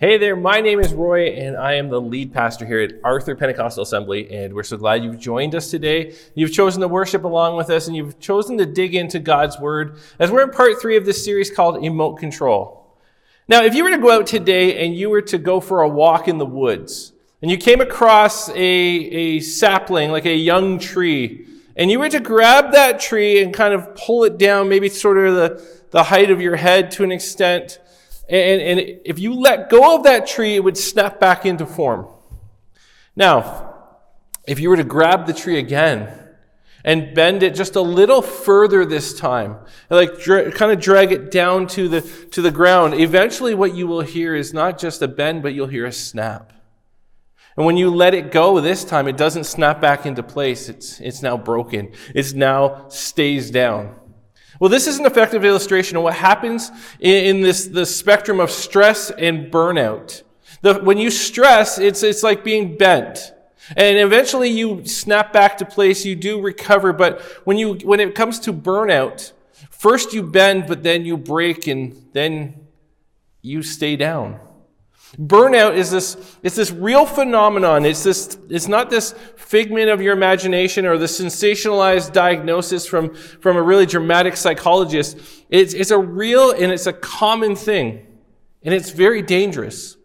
Hey there, my name is Roy, and I am the lead pastor here at Arthur Pentecostal Assembly. And we're so glad you've joined us today. You've chosen to worship along with us, and you've chosen to dig into God's Word as we're in part three of this series called Emote Control. Now, if you were to go out today and you were to go for a walk in the woods, and you came across a, a sapling, like a young tree, and you were to grab that tree and kind of pull it down, maybe sort of the, the height of your head to an extent, and, and if you let go of that tree, it would snap back into form. Now, if you were to grab the tree again and bend it just a little further this time, like dra- kind of drag it down to the, to the ground, eventually what you will hear is not just a bend, but you'll hear a snap. And when you let it go this time, it doesn't snap back into place. It's, it's now broken. It's now stays down. Well, this is an effective illustration of what happens in, in this the spectrum of stress and burnout. The, when you stress, it's, it's like being bent. And eventually you snap back to place, you do recover, but when you, when it comes to burnout, first you bend, but then you break and then you stay down. Burnout is this, it's this real phenomenon. It's this, it's not this figment of your imagination or the sensationalized diagnosis from, from a really dramatic psychologist. It's, it's a real and it's a common thing. And it's very dangerous.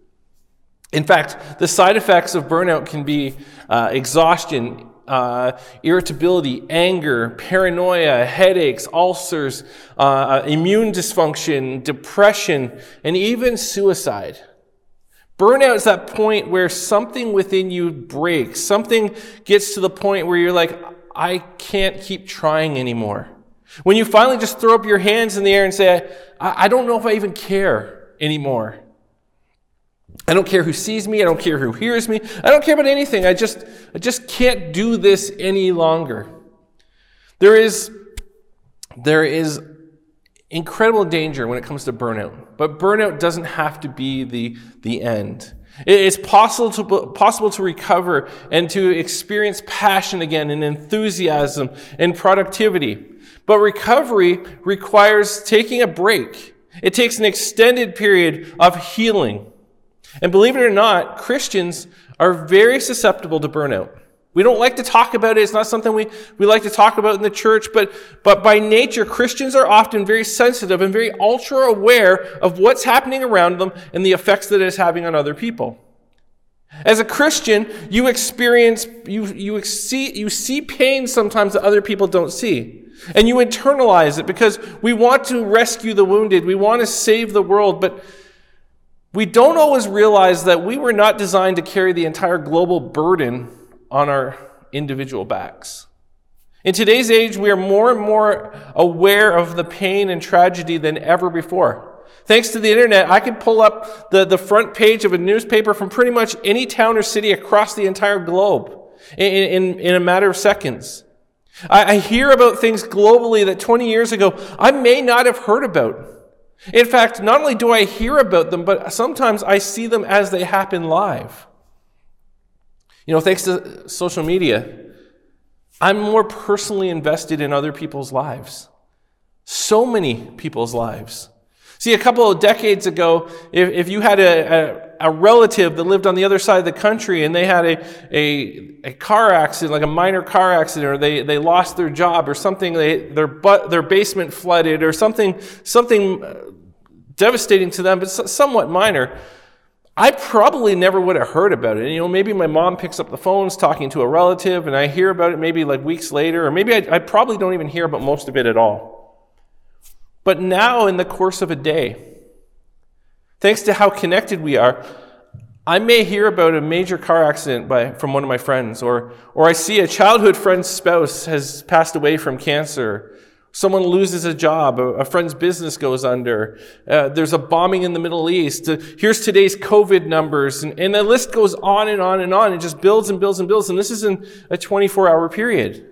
In fact, the side effects of burnout can be uh, exhaustion, uh, irritability, anger, paranoia, headaches, ulcers, uh, immune dysfunction, depression, and even suicide. Burnout is that point where something within you breaks. Something gets to the point where you're like, I can't keep trying anymore. When you finally just throw up your hands in the air and say, I, I don't know if I even care anymore. I don't care who sees me. I don't care who hears me. I don't care about anything. I just, I just can't do this any longer. There is, there is incredible danger when it comes to burnout. But burnout doesn't have to be the, the end. It's possible to, possible to recover and to experience passion again and enthusiasm and productivity. But recovery requires taking a break. It takes an extended period of healing. And believe it or not, Christians are very susceptible to burnout. We don't like to talk about it. It's not something we, we like to talk about in the church, but, but by nature, Christians are often very sensitive and very ultra aware of what's happening around them and the effects that it's having on other people. As a Christian, you experience, you, you see, you see pain sometimes that other people don't see. And you internalize it because we want to rescue the wounded. We want to save the world, but we don't always realize that we were not designed to carry the entire global burden on our individual backs. In today's age, we are more and more aware of the pain and tragedy than ever before. Thanks to the internet, I can pull up the, the front page of a newspaper from pretty much any town or city across the entire globe in, in, in a matter of seconds. I, I hear about things globally that 20 years ago I may not have heard about. In fact, not only do I hear about them, but sometimes I see them as they happen live. You know, thanks to social media, I'm more personally invested in other people's lives. So many people's lives. See, a couple of decades ago, if, if you had a, a, a, relative that lived on the other side of the country and they had a, a, a car accident, like a minor car accident, or they, they lost their job or something, they, their, butt, their basement flooded or something, something uh, devastating to them, but somewhat minor, I probably never would have heard about it. You know, maybe my mom picks up the phones talking to a relative and I hear about it maybe like weeks later, or maybe I, I, probably don't even hear about most of it at all. But now, in the course of a day, thanks to how connected we are, I may hear about a major car accident by, from one of my friends, or, or I see a childhood friend's spouse has passed away from cancer, Someone loses a job, a, friend's business goes under, uh, there's a bombing in the Middle East, uh, here's today's COVID numbers, and, and the list goes on and on and on. It just builds and builds and builds, and this is in a 24 hour period.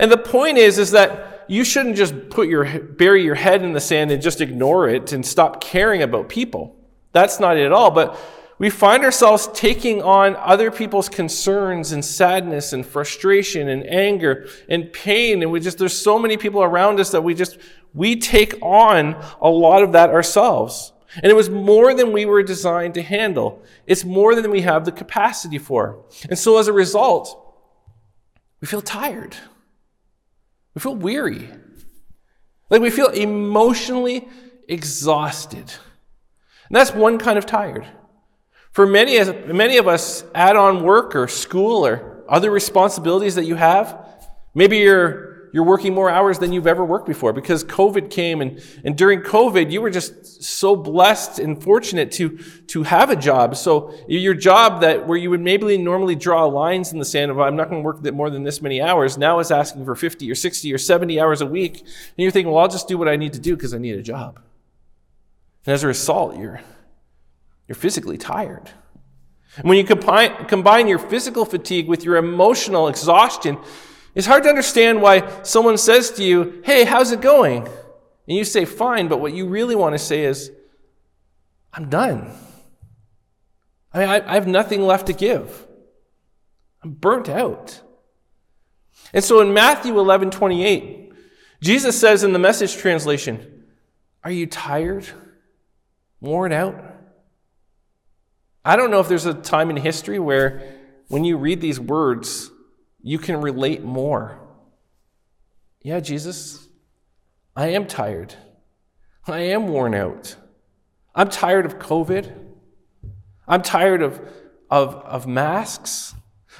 And the point is, is that you shouldn't just put your, bury your head in the sand and just ignore it and stop caring about people. That's not it at all. But we find ourselves taking on other people's concerns and sadness and frustration and anger and pain. And we just, there's so many people around us that we just, we take on a lot of that ourselves. And it was more than we were designed to handle. It's more than we have the capacity for. And so as a result, we feel tired. We feel weary. Like we feel emotionally exhausted. And that's one kind of tired. For many, many of us, add on work or school or other responsibilities that you have. Maybe you're you're working more hours than you've ever worked before because COVID came and, and during COVID, you were just so blessed and fortunate to, to have a job. So your job that where you would maybe normally draw lines in the sand of, I'm not going to work more than this many hours, now is asking for 50 or 60 or 70 hours a week. And you're thinking, well, I'll just do what I need to do because I need a job. And as a result, you're, you're physically tired. And when you combine, combine your physical fatigue with your emotional exhaustion, it's hard to understand why someone says to you, Hey, how's it going? And you say, Fine, but what you really want to say is, I'm done. I mean, I, I have nothing left to give. I'm burnt out. And so in Matthew 11 28, Jesus says in the message translation, Are you tired? Worn out? I don't know if there's a time in history where when you read these words, you can relate more. Yeah, Jesus, I am tired. I am worn out. I'm tired of COVID. I'm tired of, of, of masks.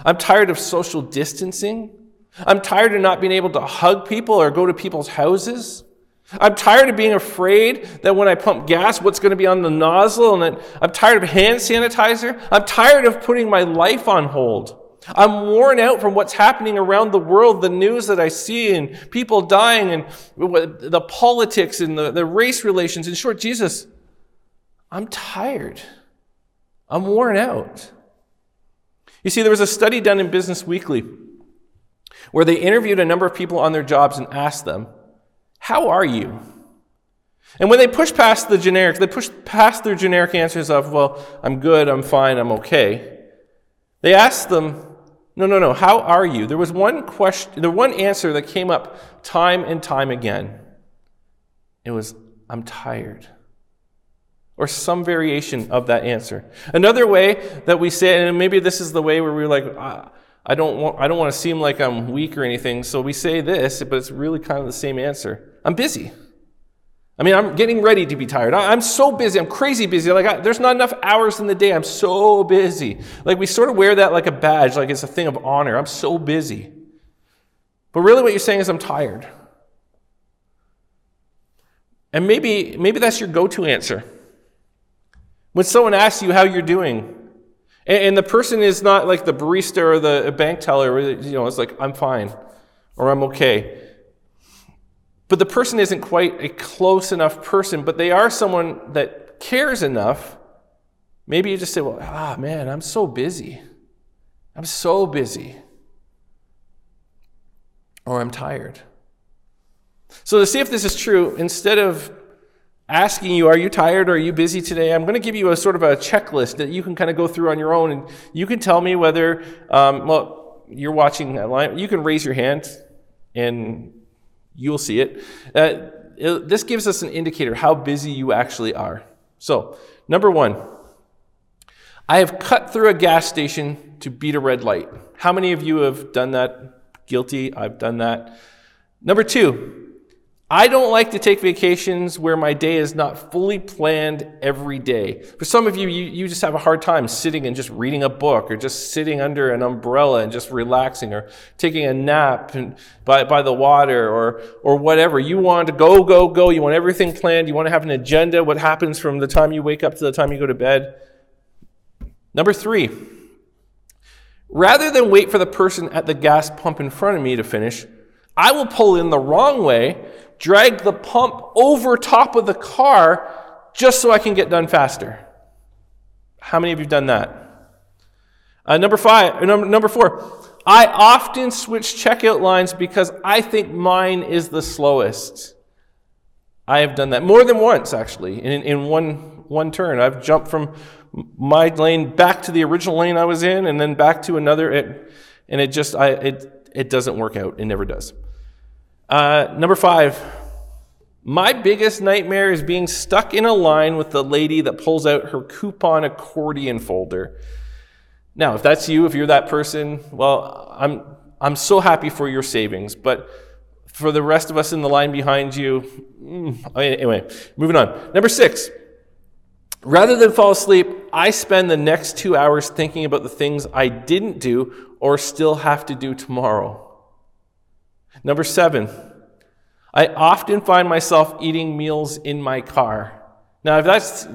I'm tired of social distancing. I'm tired of not being able to hug people or go to people's houses. I'm tired of being afraid that when I pump gas, what's going to be on the nozzle. And I'm tired of hand sanitizer. I'm tired of putting my life on hold. I'm worn out from what's happening around the world, the news that I see, and people dying, and the politics and the, the race relations. In short, Jesus, I'm tired. I'm worn out. You see, there was a study done in Business Weekly where they interviewed a number of people on their jobs and asked them, How are you? And when they push past the generic, they push past their generic answers of, Well, I'm good, I'm fine, I'm okay. They ask them, no, no, no. How are you? There was one question, the one answer that came up time and time again. It was, I'm tired. Or some variation of that answer. Another way that we say it, and maybe this is the way where we're like, ah, I don't want, I don't want to seem like I'm weak or anything, so we say this, but it's really kind of the same answer. I'm busy. I mean, I'm getting ready to be tired. I'm so busy. I'm crazy busy. Like, I, there's not enough hours in the day. I'm so busy. Like, we sort of wear that like a badge, like it's a thing of honor. I'm so busy. But really, what you're saying is, I'm tired. And maybe, maybe that's your go to answer. When someone asks you how you're doing, and, and, the person is not like the barista or the bank teller, you know, it's like, I'm fine or I'm okay. But the person isn't quite a close enough person, but they are someone that cares enough. Maybe you just say, well, ah, man, I'm so busy. I'm so busy. Or I'm tired. So, to see if this is true, instead of asking you, Are you tired or are you busy today? I'm going to give you a sort of a checklist that you can kind of go through on your own. And you can tell me whether, um, well, you're watching online. You can raise your hand and You'll see it. Uh, it. This gives us an indicator how busy you actually are. So, number one, I have cut through a gas station to beat a red light. How many of you have done that? Guilty, I've done that. Number two, I don't like to take vacations where my day is not fully planned every day. For some of you, you, you, just have a hard time sitting and just reading a book or just sitting under an umbrella and just relaxing or taking a nap by, by the water or, or whatever. You want to go, go, go. You want everything planned. You want to have an agenda, what happens from the time you wake up to the time you go to bed. Number three, rather than wait for the person at the gas pump in front of me to finish, I will pull in the wrong way drag the pump over top of the car just so I can get done faster. How many of you have done that? Uh, number five, uh, number, number four, I often switch checkout lines because I think mine is the slowest. I have done that more than once, actually, in, in one, one turn. I've jumped from my lane back to the original lane I was in and then back to another, it, and it just, I, it, it doesn't work out. It never does. Uh, number five, My biggest nightmare is being stuck in a line with the lady that pulls out her coupon accordion folder. Now, if that's you, if you're that person, well, I'm, I'm so happy for your savings. But for the rest of us in the line behind you, mm, anyway, moving on. Number six, rather than fall asleep, I spend the next two hours thinking about the things I didn't do or still have to do tomorrow. Number seven, I often find myself eating meals in my car. Now, if that's,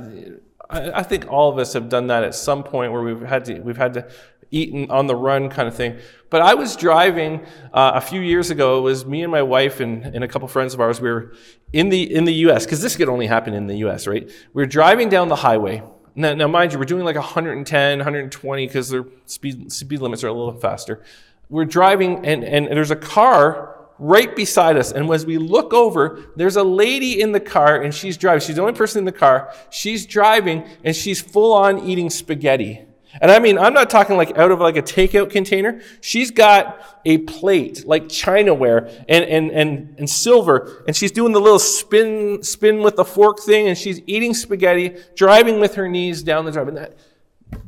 I think all of us have done that at some point where we've had to, we've had to eat on the run kind of thing. But I was driving uh, a few years ago. It was me and my wife and, and a couple friends of ours. We were in the in the U.S. because this could only happen in the U.S. Right? We were driving down the highway. Now, now mind you, we're doing like 110, 120 because their speed speed limits are a little faster. We're driving and and there's a car right beside us. And as we look over, there's a lady in the car and she's driving. She's the only person in the car. She's driving and she's full on eating spaghetti. And I mean, I'm not talking like out of like a takeout container. She's got a plate, like chinaware and, and, and, and silver, and she's doing the little spin, spin with the fork thing, and she's eating spaghetti, driving with her knees down the drive. And that,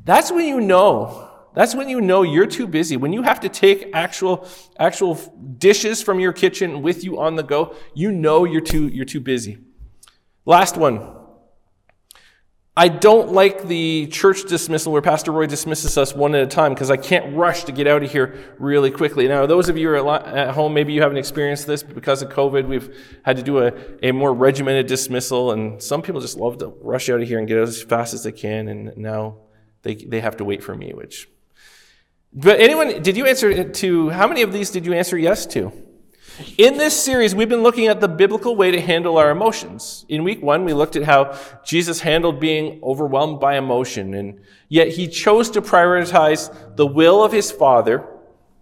that's when you know that's when you know you're too busy. When you have to take actual, actual dishes from your kitchen with you on the go, you know you're too, you're too busy. Last one. I don't like the church dismissal where Pastor Roy dismisses us one at a time because I can't rush to get out of here really quickly. Now, those of you at home, maybe you haven't experienced this, but because of COVID, we've had to do a, a more regimented dismissal, and some people just love to rush out of here and get out as fast as they can, and now they, they have to wait for me, which but anyone, did you answer to, how many of these did you answer yes to? In this series, we've been looking at the biblical way to handle our emotions. In week one, we looked at how Jesus handled being overwhelmed by emotion, and yet he chose to prioritize the will of his Father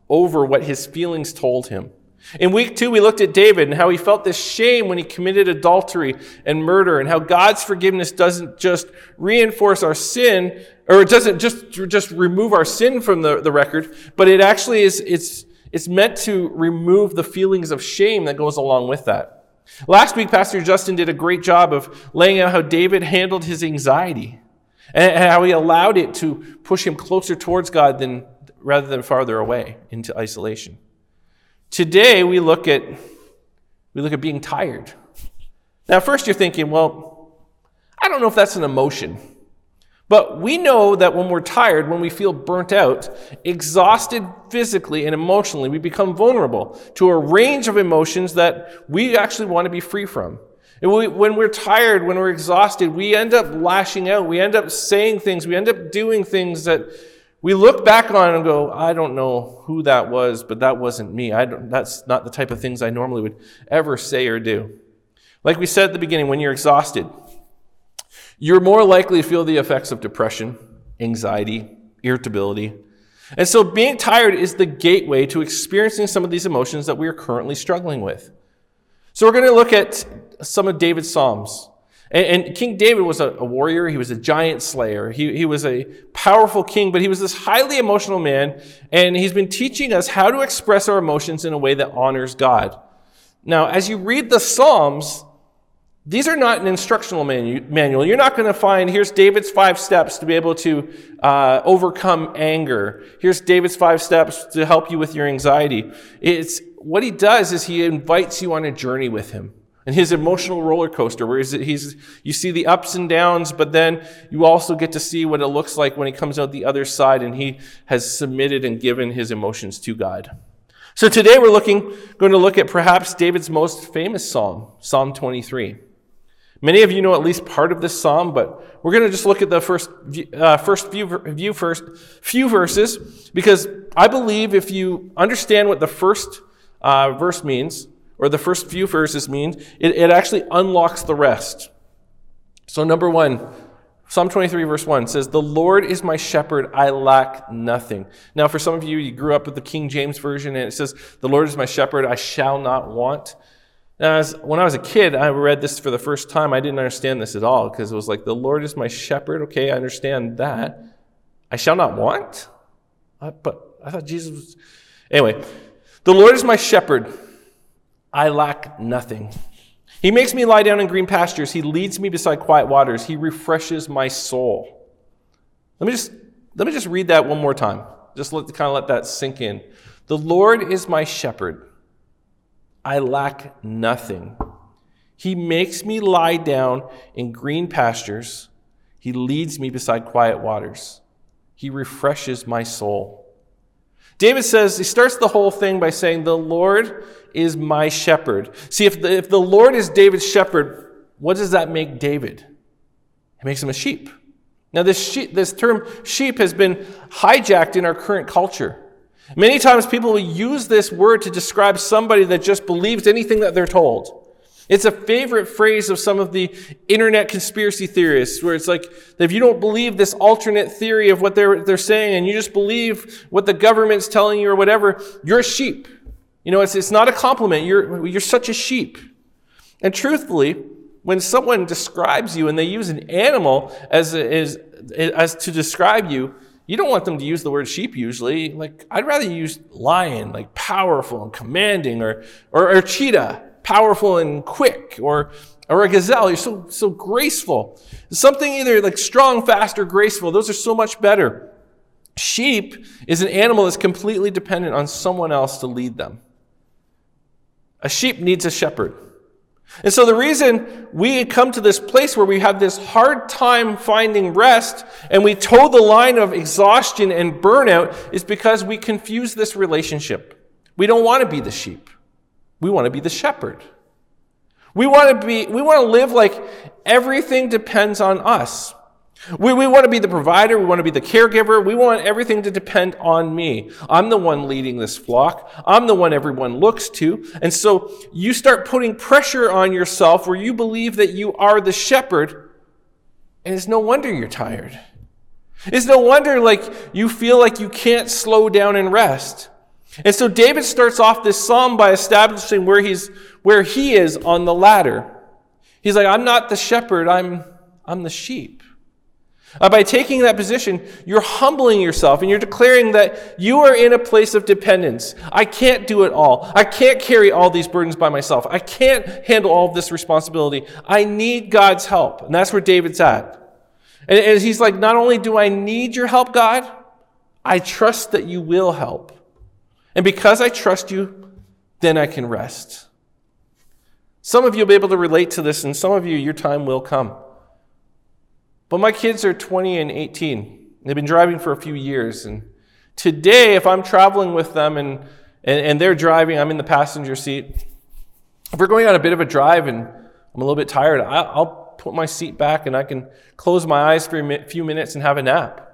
over what his feelings told him. In week two, we looked at David and how he felt this shame when he committed adultery and murder, and how God's forgiveness doesn't just reinforce our sin, or it doesn't just, just remove our sin from the, the record, but it actually is, it's, it's meant to remove the feelings of shame that goes along with that. Last week, Pastor Justin did a great job of laying out how David handled his anxiety and how he allowed it to push him closer towards God than, rather than farther away into isolation. Today we look at we look at being tired. Now first you're thinking, well, I don't know if that's an emotion. But we know that when we're tired, when we feel burnt out, exhausted physically and emotionally, we become vulnerable to a range of emotions that we actually want to be free from. And we, when we're tired, when we're exhausted, we end up lashing out. We end up saying things. We end up doing things that we look back on it and go, I don't know who that was, but that wasn't me. I don't that's not the type of things I normally would ever say or do. Like we said at the beginning, when you're exhausted, you're more likely to feel the effects of depression, anxiety, irritability. And so being tired is the gateway to experiencing some of these emotions that we are currently struggling with. So we're going to look at some of David's Psalms. And, and King David was a, a, warrior. He was a giant slayer. He, he was a powerful king, but he was this highly emotional man. And he's been teaching us how to express our emotions in a way that honors God. Now, as you read the Psalms, these are not an instructional manu- manual. You're not going to find, here's David's five steps to be able to uh, overcome anger. Here's David's five steps to help you with your anxiety. It's what he does is he invites you on a journey with him and his emotional roller coaster, where he's, he's, you see the ups and downs, but then you also get to see what it looks like when he comes out the other side and he has submitted and given his emotions to God. So today we're looking, going to look at perhaps David's most famous psalm, Psalm 23. Many of you know at least part of this psalm, but we're going to just look at the first, uh, first few, few, first, few verses because I believe if you understand what the first uh, verse means, or the first few verses mean, it, it actually unlocks the rest. So, number one, Psalm 23, verse 1 says, The Lord is my shepherd, I lack nothing. Now, for some of you, you grew up with the King James Version, and it says, The Lord is my shepherd, I shall not want. Now, as, when I was a kid, I read this for the first time. I didn't understand this at all because it was like, The Lord is my shepherd. Okay, I understand that. I shall not want? Uh, but I thought Jesus was. Anyway, the Lord is my shepherd. I lack nothing. He makes me lie down in green pastures. He leads me beside quiet waters. He refreshes my soul. Let me just, let me just read that one more time. Just let, kind of let that sink in. The Lord is my shepherd. I lack nothing. He makes me lie down in green pastures. He leads me beside quiet waters. He refreshes my soul. David says, he starts the whole thing by saying, The Lord is my shepherd. See, if the, if the Lord is David's shepherd, what does that make David? It makes him a sheep. Now, this, sheep, this term sheep has been hijacked in our current culture. Many times people will use this word to describe somebody that just believes anything that they're told. It's a favorite phrase of some of the internet conspiracy theorists, where it's like, if you don't believe this alternate theory of what they're, they're saying and you just believe what the government's telling you or whatever, you're a sheep. You know, it's, it's not a compliment. You're, you're such a sheep. And truthfully, when someone describes you and they use an animal as, as, as to describe you, you don't want them to use the word sheep usually. Like, I'd rather use lion, like powerful and commanding, or, or, or cheetah powerful and quick, or, or a gazelle. You're so, so graceful. Something either like strong, fast, or graceful. Those are so much better. Sheep is an animal that's completely dependent on someone else to lead them. A sheep needs a shepherd. And so the reason we come to this place where we have this hard time finding rest and we toe the line of exhaustion and burnout is because we confuse this relationship. We don't want to be the sheep. We want to be the shepherd. We want to be, we want to live like everything depends on us. We, we want to be the provider. We want to be the caregiver. We want everything to depend on me. I'm the one leading this flock. I'm the one everyone looks to. And so you start putting pressure on yourself where you believe that you are the shepherd. And it's no wonder you're tired. It's no wonder like you feel like you can't slow down and rest. And so David starts off this psalm by establishing where he's where he is on the ladder. He's like, I'm not the shepherd, I'm I'm the sheep. Uh, by taking that position, you're humbling yourself and you're declaring that you are in a place of dependence. I can't do it all. I can't carry all these burdens by myself. I can't handle all of this responsibility. I need God's help. And that's where David's at. And, and he's like, not only do I need your help, God, I trust that you will help. And because I trust you, then I can rest. Some of you will be able to relate to this, and some of you, your time will come. But my kids are 20 and 18. They've been driving for a few years. And today, if I'm traveling with them and, and, and they're driving, I'm in the passenger seat. If we're going on a bit of a drive and I'm a little bit tired, I'll put my seat back and I can close my eyes for a few minutes and have a nap.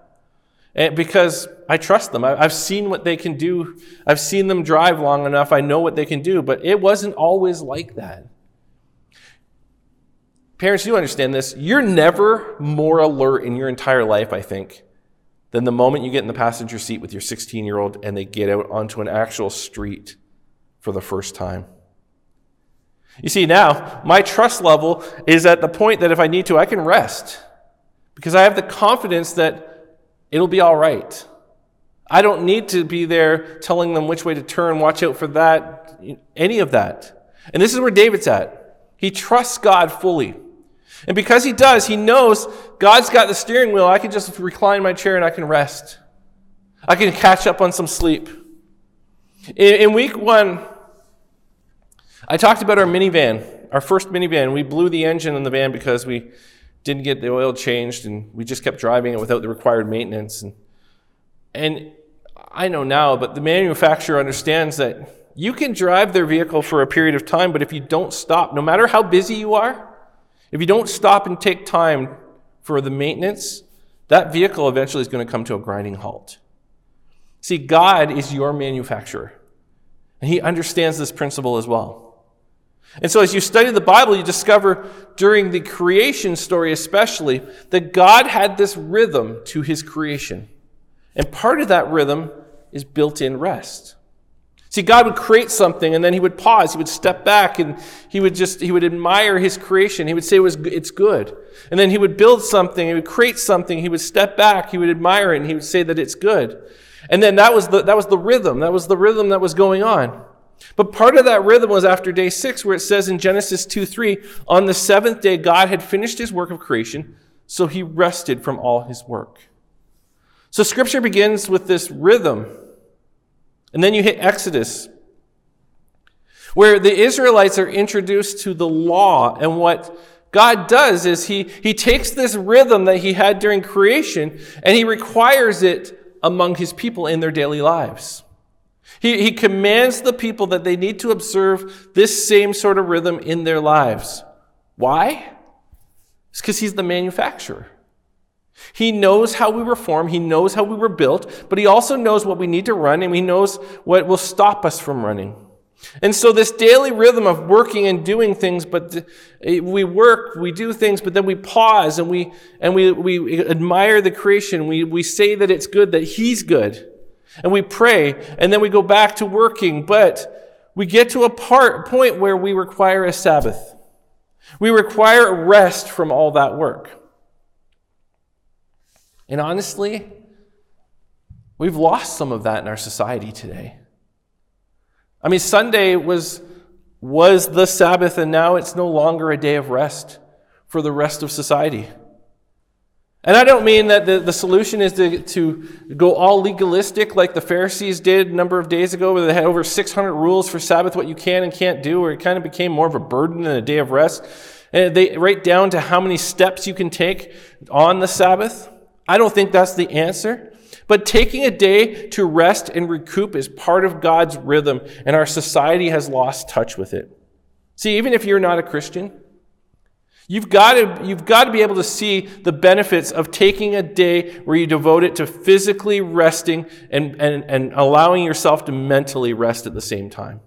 And because I trust them. I've seen what they can do. I've seen them drive long enough. I know what they can do, but it wasn't always like that. Parents, you understand this. You're never more alert in your entire life, I think, than the moment you get in the passenger seat with your 16 year old and they get out onto an actual street for the first time. You see, now my trust level is at the point that if I need to, I can rest because I have the confidence that It'll be all right. I don't need to be there telling them which way to turn, watch out for that, any of that. And this is where David's at. He trusts God fully. And because he does, he knows God's got the steering wheel. I can just recline my chair and I can rest. I can catch up on some sleep. In, in week one, I talked about our minivan, our first minivan. We blew the engine in the van because we didn't get the oil changed, and we just kept driving it without the required maintenance. And, and I know now, but the manufacturer understands that you can drive their vehicle for a period of time, but if you don't stop, no matter how busy you are, if you don't stop and take time for the maintenance, that vehicle eventually is going to come to a grinding halt. See, God is your manufacturer, and He understands this principle as well. And so, as you study the Bible, you discover during the creation story, especially, that God had this rhythm to his creation. And part of that rhythm is built in rest. See, God would create something and then he would pause, he would step back and he would just, he would admire his creation. He would say it was, it's good. And then he would build something, he would create something, he would step back, he would admire it, and he would say that it's good. And then that was the, that was the rhythm. That was the rhythm that was going on. But part of that rhythm was after day six, where it says in Genesis 2 3, on the seventh day, God had finished his work of creation, so he rested from all his work. So scripture begins with this rhythm. And then you hit Exodus, where the Israelites are introduced to the law. And what God does is he, he takes this rhythm that he had during creation and he requires it among his people in their daily lives. He, he commands the people that they need to observe this same sort of rhythm in their lives. Why? It's because he's the manufacturer. He knows how we were formed, he knows how we were built, but he also knows what we need to run and he knows what will stop us from running. And so this daily rhythm of working and doing things, but eh, we work, we do things, but then we pause and we and we, we admire the creation. We, we say that it's good, that he's good. And we pray, and then we go back to working, but we get to a part, point where we require a Sabbath. We require rest from all that work. And honestly, we've lost some of that in our society today. I mean, Sunday was, was the Sabbath, and now it's no longer a day of rest for the rest of society. And I don't mean that the, the solution is to, to go all legalistic like the Pharisees did a number of days ago, where they had over 600 rules for Sabbath, what you can and can't do, where it kind of became more of a burden than a day of rest. And they write down to how many steps you can take on the Sabbath. I don't think that's the answer. But taking a day to rest and recoup is part of God's rhythm, and our society has lost touch with it. See, even if you're not a Christian, You've got, to, you've got to be able to see the benefits of taking a day where you devote it to physically resting and, and, and allowing yourself to mentally rest at the same time.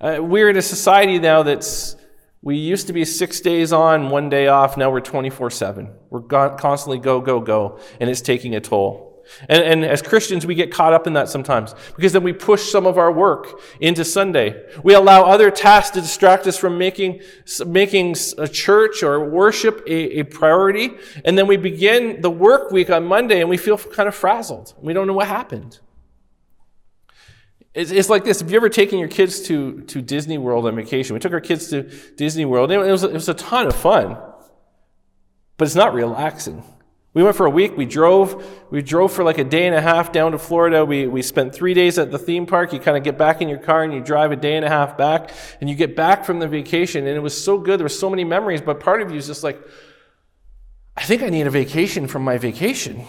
Uh, we're in a society now that's, we used to be six days on, one day off. Now we're 24 7. We're constantly go, go, go, and it's taking a toll. And, and, as Christians, we get caught up in that sometimes because then we push some of our work into Sunday. We allow other tasks to distract us from making, making a church or worship a, a priority. And then we begin the work week on Monday and we feel kind of frazzled. We don't know what happened. It's, it's like this. Have you ever taken your kids to, to Disney World on vacation? We took our kids to Disney World. It was, it was a ton of fun, but it's not relaxing. We went for a week. We drove. We drove for like a day and a half down to Florida. We, we spent three days at the theme park. You kind of get back in your car and you drive a day and a half back. And you get back from the vacation. And it was so good. There were so many memories. But part of you is just like, I think I need a vacation from my vacation.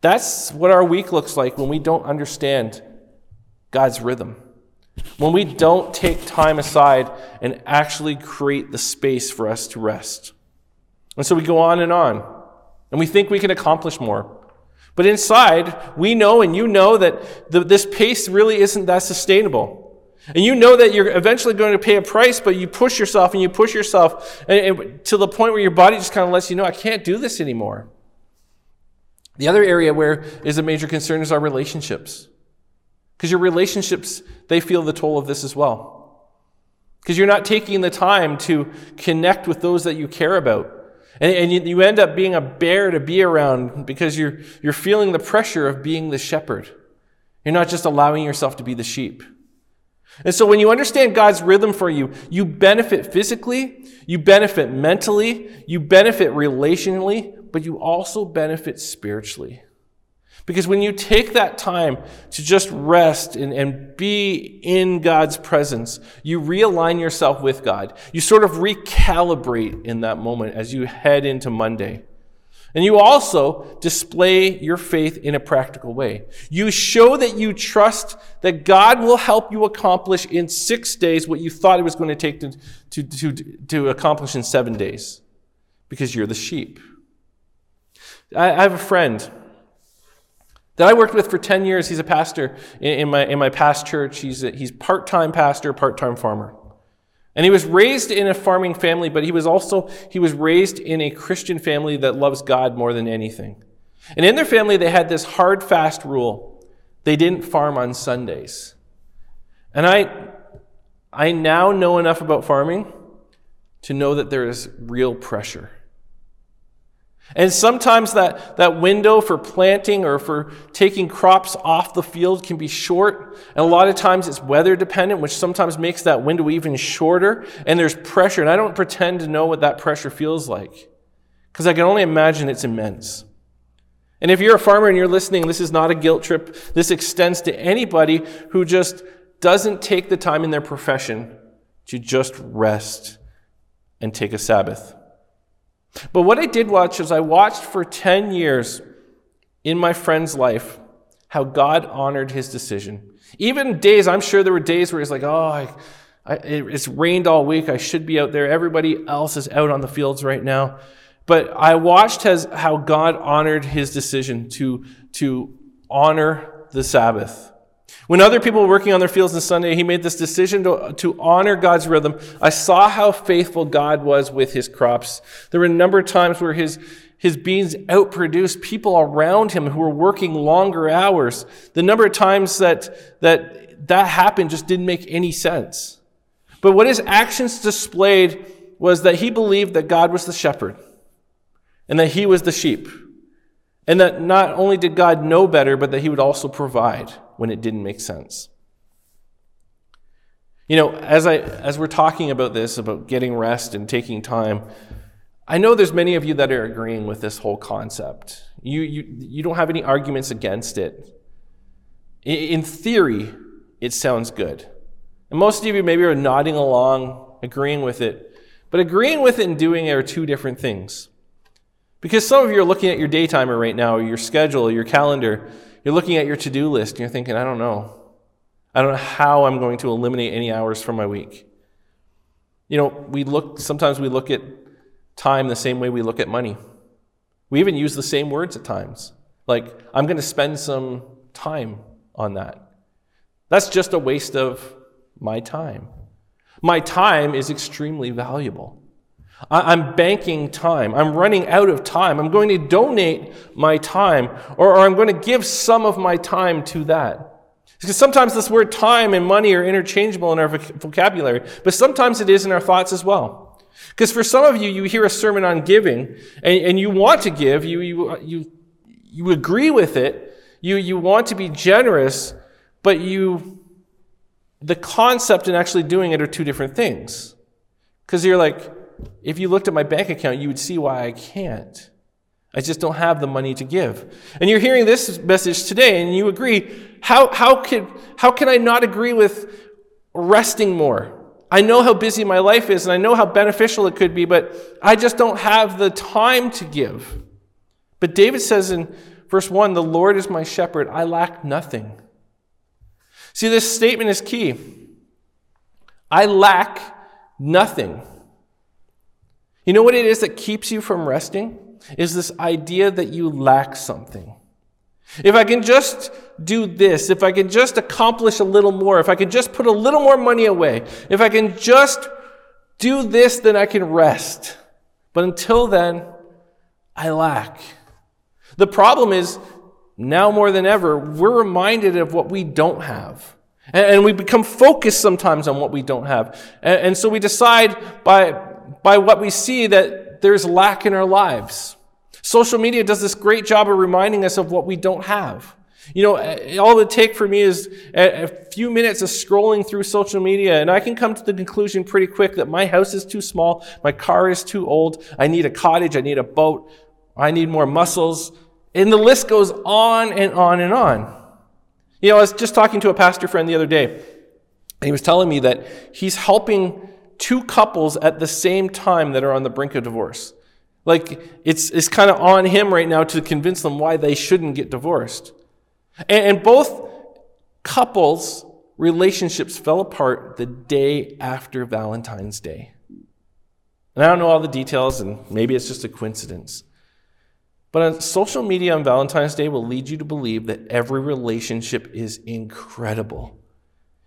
That's what our week looks like when we don't understand God's rhythm. When we don't take time aside and actually create the space for us to rest. And so we go on and on. And we think we can accomplish more. But inside, we know and you know that the, this pace really isn't that sustainable. And you know that you're eventually going to pay a price, but you push yourself and you push yourself and, and to the point where your body just kind of lets you know, I can't do this anymore. The other area where is a major concern is our relationships. Because your relationships, they feel the toll of this as well. Because you're not taking the time to connect with those that you care about. And, and you, you end up being a bear to be around because you're, you're feeling the pressure of being the shepherd. You're not just allowing yourself to be the sheep. And so when you understand God's rhythm for you, you benefit physically, you benefit mentally, you benefit relationally, but you also benefit spiritually. Because when you take that time to just rest and, and be in God's presence, you realign yourself with God. You sort of recalibrate in that moment as you head into Monday. And you also display your faith in a practical way. You show that you trust that God will help you accomplish in six days what you thought it was going to take to, to, to, to accomplish in seven days because you're the sheep. I, I have a friend that I worked with for 10 years. He's a pastor in, my, in my past church. He's, a, he's part-time pastor, part-time farmer. And he was raised in a farming family, but he was also, he was raised in a Christian family that loves God more than anything. And in their family, they had this hard, fast rule. They didn't farm on Sundays. And I, I now know enough about farming to know that there is real pressure. And sometimes that, that window for planting or for taking crops off the field can be short. And a lot of times it's weather dependent, which sometimes makes that window even shorter. And there's pressure. And I don't pretend to know what that pressure feels like because I can only imagine it's immense. And if you're a farmer and you're listening, this is not a guilt trip. This extends to anybody who just doesn't take the time in their profession to just rest and take a Sabbath. But what I did watch is I watched for 10 years in my friend's life how God honored his decision. Even days, I'm sure there were days where he's like, oh, I, I, it's rained all week. I should be out there. Everybody else is out on the fields right now. But I watched as, how God honored his decision to, to honor the Sabbath. When other people were working on their fields on Sunday, he made this decision to, to honor God's rhythm. I saw how faithful God was with his crops. There were a number of times where his, his beans outproduced people around him who were working longer hours. The number of times that, that that happened just didn't make any sense. But what his actions displayed was that he believed that God was the shepherd and that he was the sheep. And that not only did God know better, but that he would also provide when it didn't make sense. You know, as, I, as we're talking about this, about getting rest and taking time, I know there's many of you that are agreeing with this whole concept. You, you, you don't have any arguments against it. In theory, it sounds good. And most of you maybe are nodding along, agreeing with it. But agreeing with it and doing it are two different things. Because some of you are looking at your daytimer right now, or your schedule, or your calendar. You're looking at your to do list, and you're thinking, I don't know. I don't know how I'm going to eliminate any hours from my week. You know, we look, sometimes we look at time the same way we look at money. We even use the same words at times. Like, I'm going to spend some time on that. That's just a waste of my time. My time is extremely valuable. I'm banking time. I'm running out of time. I'm going to donate my time, or, or I'm going to give some of my time to that. Because sometimes this word time and money are interchangeable in our vocabulary, but sometimes it is in our thoughts as well. Because for some of you, you hear a sermon on giving and, and you want to give, you, you, you, you agree with it, you, you want to be generous, but you, the concept and actually doing it are two different things. Because you're like, if you looked at my bank account, you would see why I can't. I just don't have the money to give. And you're hearing this message today and you agree. How, how, could, how can I not agree with resting more? I know how busy my life is and I know how beneficial it could be, but I just don't have the time to give. But David says in verse 1 The Lord is my shepherd, I lack nothing. See, this statement is key. I lack nothing. You know what it is that keeps you from resting? Is this idea that you lack something. If I can just do this, if I can just accomplish a little more, if I can just put a little more money away, if I can just do this, then I can rest. But until then, I lack. The problem is, now more than ever, we're reminded of what we don't have. And, we become focused sometimes on what we don't have. And, so we decide by by what we see that there's lack in our lives. Social media does this great job of reminding us of what we don't have. You know, all it take for me is a, few minutes of scrolling through social media, and I can come to the conclusion pretty quick that my house is too small, my car is too old, I need a cottage, I need a boat, I need more muscles, and the list goes on and on and on. You know, I was just talking to a pastor friend the other day, and he was telling me that he's helping two couples at the same time that are on the brink of divorce. Like, it's, it's kind of on him right now to convince them why they shouldn't get divorced. And, and both couples' relationships fell apart the day after Valentine's Day. And I don't know all the details, and maybe it's just a coincidence. But social media on Valentine's Day will lead you to believe that every relationship is incredible.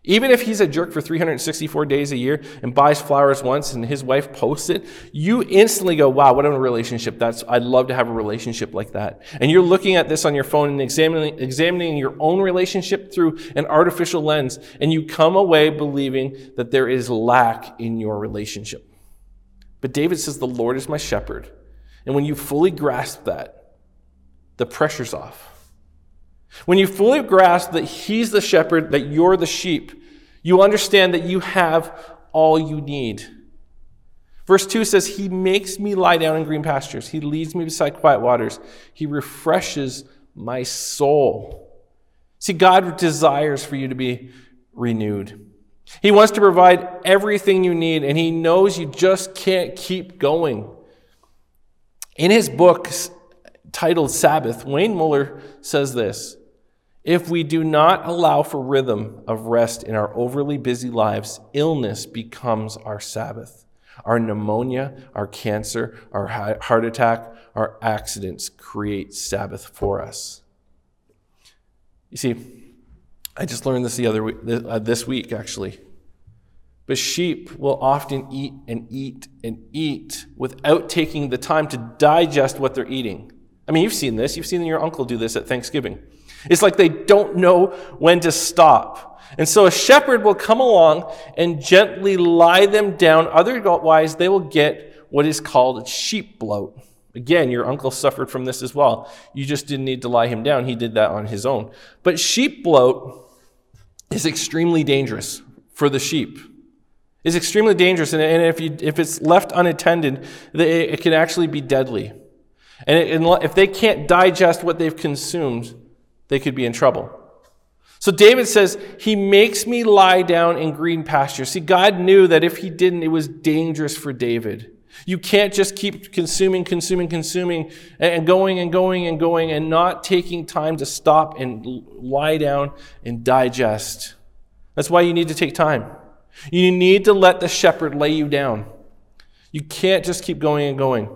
Even if he's a jerk for 364 days a year and buys flowers once and his wife posts it, you instantly go, wow, what a relationship. That's, I'd love to have a relationship like that. And you're looking at this on your phone and examining, examining your own relationship through an artificial lens. And you come away believing that there is lack in your relationship. But David says, the Lord is my shepherd. And when you fully grasp that, the pressure's off. When you fully grasp that He's the shepherd, that you're the sheep, you understand that you have all you need. Verse 2 says, He makes me lie down in green pastures. He leads me beside quiet waters. He refreshes my soul. See, God desires for you to be renewed. He wants to provide everything you need, and He knows you just can't keep going. In his book titled Sabbath, Wayne Muller says this If we do not allow for rhythm of rest in our overly busy lives, illness becomes our Sabbath. Our pneumonia, our cancer, our heart attack, our accidents create Sabbath for us. You see, I just learned this the other week, uh, this week actually. But sheep will often eat and eat and eat without taking the time to digest what they're eating. I mean, you've seen this. You've seen your uncle do this at Thanksgiving. It's like they don't know when to stop. And so a shepherd will come along and gently lie them down. Otherwise, they will get what is called sheep bloat. Again, your uncle suffered from this as well. You just didn't need to lie him down. He did that on his own. But sheep bloat is extremely dangerous for the sheep. It's extremely dangerous, and if, you, if it's left unattended, it can actually be deadly. And if they can't digest what they've consumed, they could be in trouble. So David says, He makes me lie down in green pastures. See, God knew that if He didn't, it was dangerous for David. You can't just keep consuming, consuming, consuming, and going and going and going and not taking time to stop and lie down and digest. That's why you need to take time. You need to let the shepherd lay you down. You can't just keep going and going.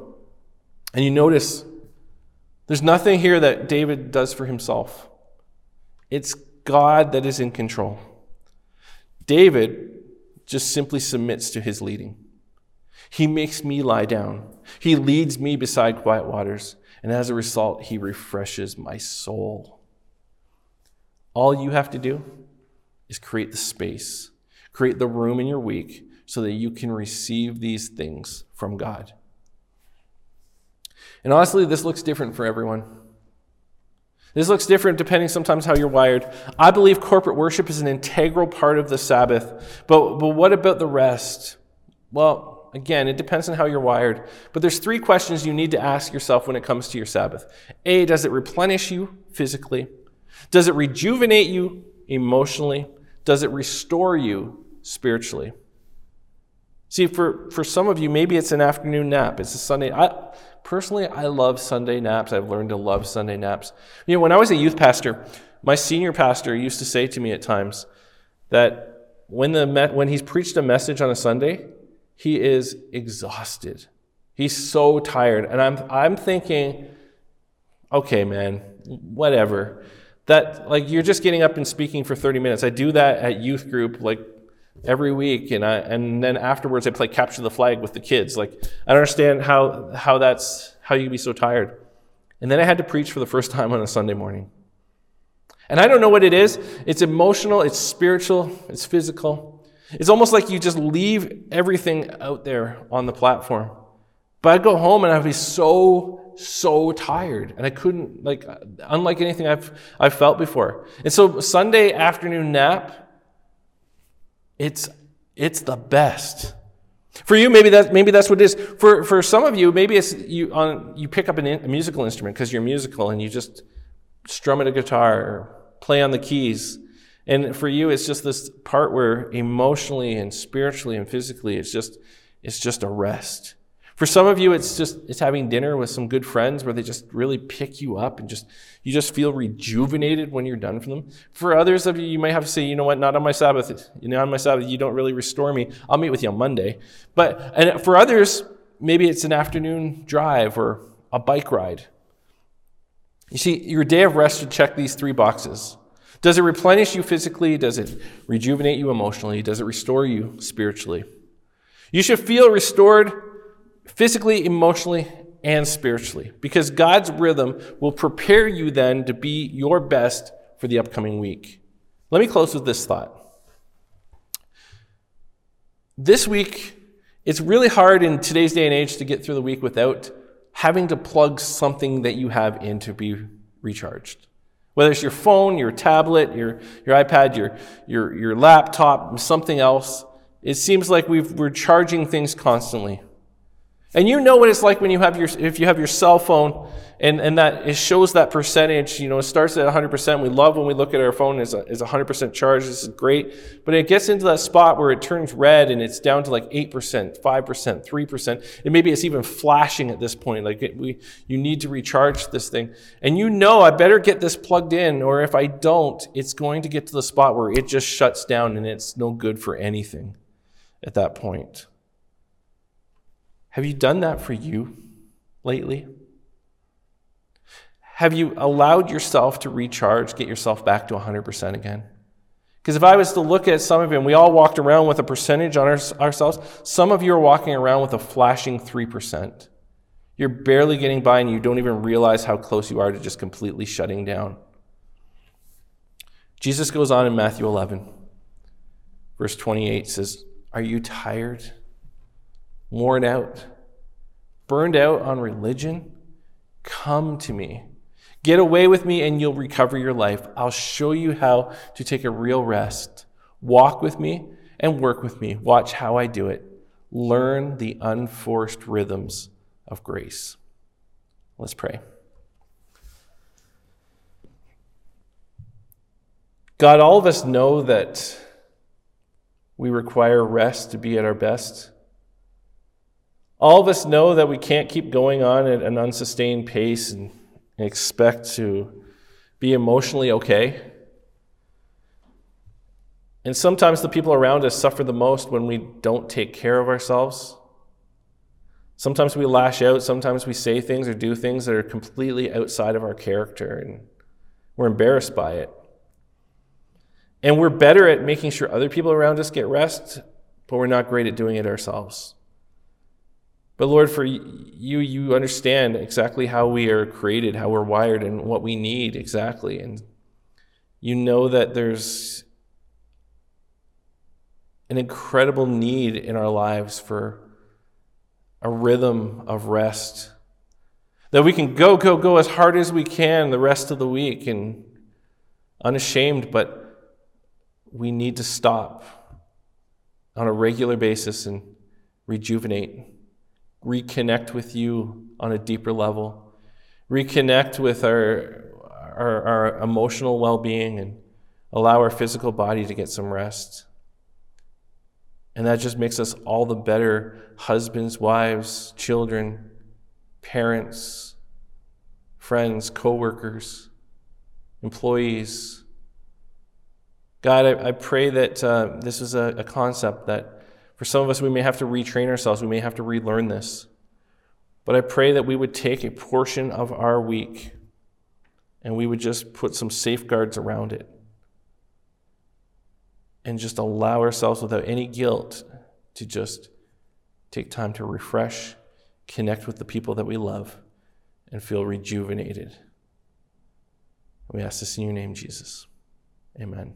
And you notice there's nothing here that David does for himself, it's God that is in control. David just simply submits to his leading. He makes me lie down. He leads me beside quiet waters. And as a result, he refreshes my soul. All you have to do is create the space Create the room in your week so that you can receive these things from God. And honestly, this looks different for everyone. This looks different depending sometimes how you're wired. I believe corporate worship is an integral part of the Sabbath. But, but what about the rest? Well, again, it depends on how you're wired. But there's three questions you need to ask yourself when it comes to your Sabbath. A, does it replenish you physically? Does it rejuvenate you emotionally? Does it restore you spiritually. See, for, for some of you, maybe it's an afternoon nap. It's a Sunday. I, personally, I love Sunday naps. I've learned to love Sunday naps. You know, when I was a youth pastor, my senior pastor used to say to me at times that when, the, when he's preached a message on a Sunday, he is exhausted. He's so tired. And I'm, I'm thinking, okay, man, whatever. That, like, you're just getting up and speaking for 30 minutes. I do that at youth group, like, every week and I, and then afterwards I play capture the flag with the kids. Like I don't understand how how that's how you be so tired. And then I had to preach for the first time on a Sunday morning. And I don't know what it is. It's emotional, it's spiritual, it's physical. It's almost like you just leave everything out there on the platform. But I'd go home and I'd be so, so tired. And I couldn't, like, unlike anything I've, I've felt before. And so Sunday afternoon nap, it's, it's the best. For you, maybe that maybe that's what it is. For for some of you, maybe it's you on you pick up an, a musical instrument because you're musical and you just strum at a guitar or play on the keys. And for you, it's just this part where emotionally and spiritually and physically, it's just it's just a rest. For some of you, it's just it's having dinner with some good friends where they just really pick you up and just you just feel rejuvenated when you're done for them. For others of you, you might have to say, you know what, not on my Sabbath. You know, on my Sabbath, you don't really restore me. I'll meet with you on Monday. But and for others, maybe it's an afternoon drive or a bike ride. You see, your day of rest should check these three boxes. Does it replenish you physically? Does it rejuvenate you emotionally? Does it restore you spiritually? You should feel restored physically, emotionally, and spiritually. Because God's rhythm will prepare you then to be your best for the upcoming week. Let me close with this thought. This week, it's really hard in today's day and age to get through the week without having to plug something that you have in to be recharged. Whether it's your phone, your tablet, your, your iPad, your, your, your laptop, something else, it seems like we we're charging things constantly. And you know what it's like when you have your, if you have your cell phone and, and that it shows that percentage, you know, it starts at 100%. We love when we look at our phone as as 100% charged. This is great. But it gets into that spot where it turns red and it's down to like 8%, 5%, 3%. And maybe it's even flashing at this point. Like it, we, you need to recharge this thing. And you know, I better get this plugged in, or if I don't, it's going to get to the spot where it just shuts down and it's no good for anything at that point. Have you done that for you lately? Have you allowed yourself to recharge, get yourself back to 100% again? Because if I was to look at some of you, and we all walked around with a percentage on our, ourselves, some of you are walking around with a flashing 3%. You're barely getting by, and you don't even realize how close you are to just completely shutting down. Jesus goes on in Matthew 11, verse 28 says, Are you tired? Worn out, burned out on religion, come to me. Get away with me and you'll recover your life. I'll show you how to take a real rest. Walk with me and work with me. Watch how I do it. Learn the unforced rhythms of grace. Let's pray. God, all of us know that we require rest to be at our best. All of us know that we can't keep going on at an unsustained pace and expect to be emotionally okay. And sometimes the people around us suffer the most when we don't take care of ourselves. Sometimes we lash out, sometimes we say things or do things that are completely outside of our character, and we're embarrassed by it. And we're better at making sure other people around us get rest, but we're not great at doing it ourselves. But Lord, for you, you understand exactly how we are created, how we're wired, and what we need exactly. And you know that there's an incredible need in our lives for a rhythm of rest. That we can go, go, go as hard as we can the rest of the week and unashamed, but we need to stop on a regular basis and rejuvenate reconnect with you on a deeper level, reconnect with our, our, our emotional well being, and allow our physical body to get some rest. And that just makes us all the better husbands, wives, children, parents, friends, coworkers, employees. God, I, I pray that uh, this is a, a concept that for some of us, we may have to retrain ourselves, we may have to relearn this. But I pray that we would take a portion of our week and we would just put some safeguards around it and just allow ourselves without any guilt to just take time to refresh, connect with the people that we love, and feel rejuvenated. We ask this in your name, Jesus. Amen.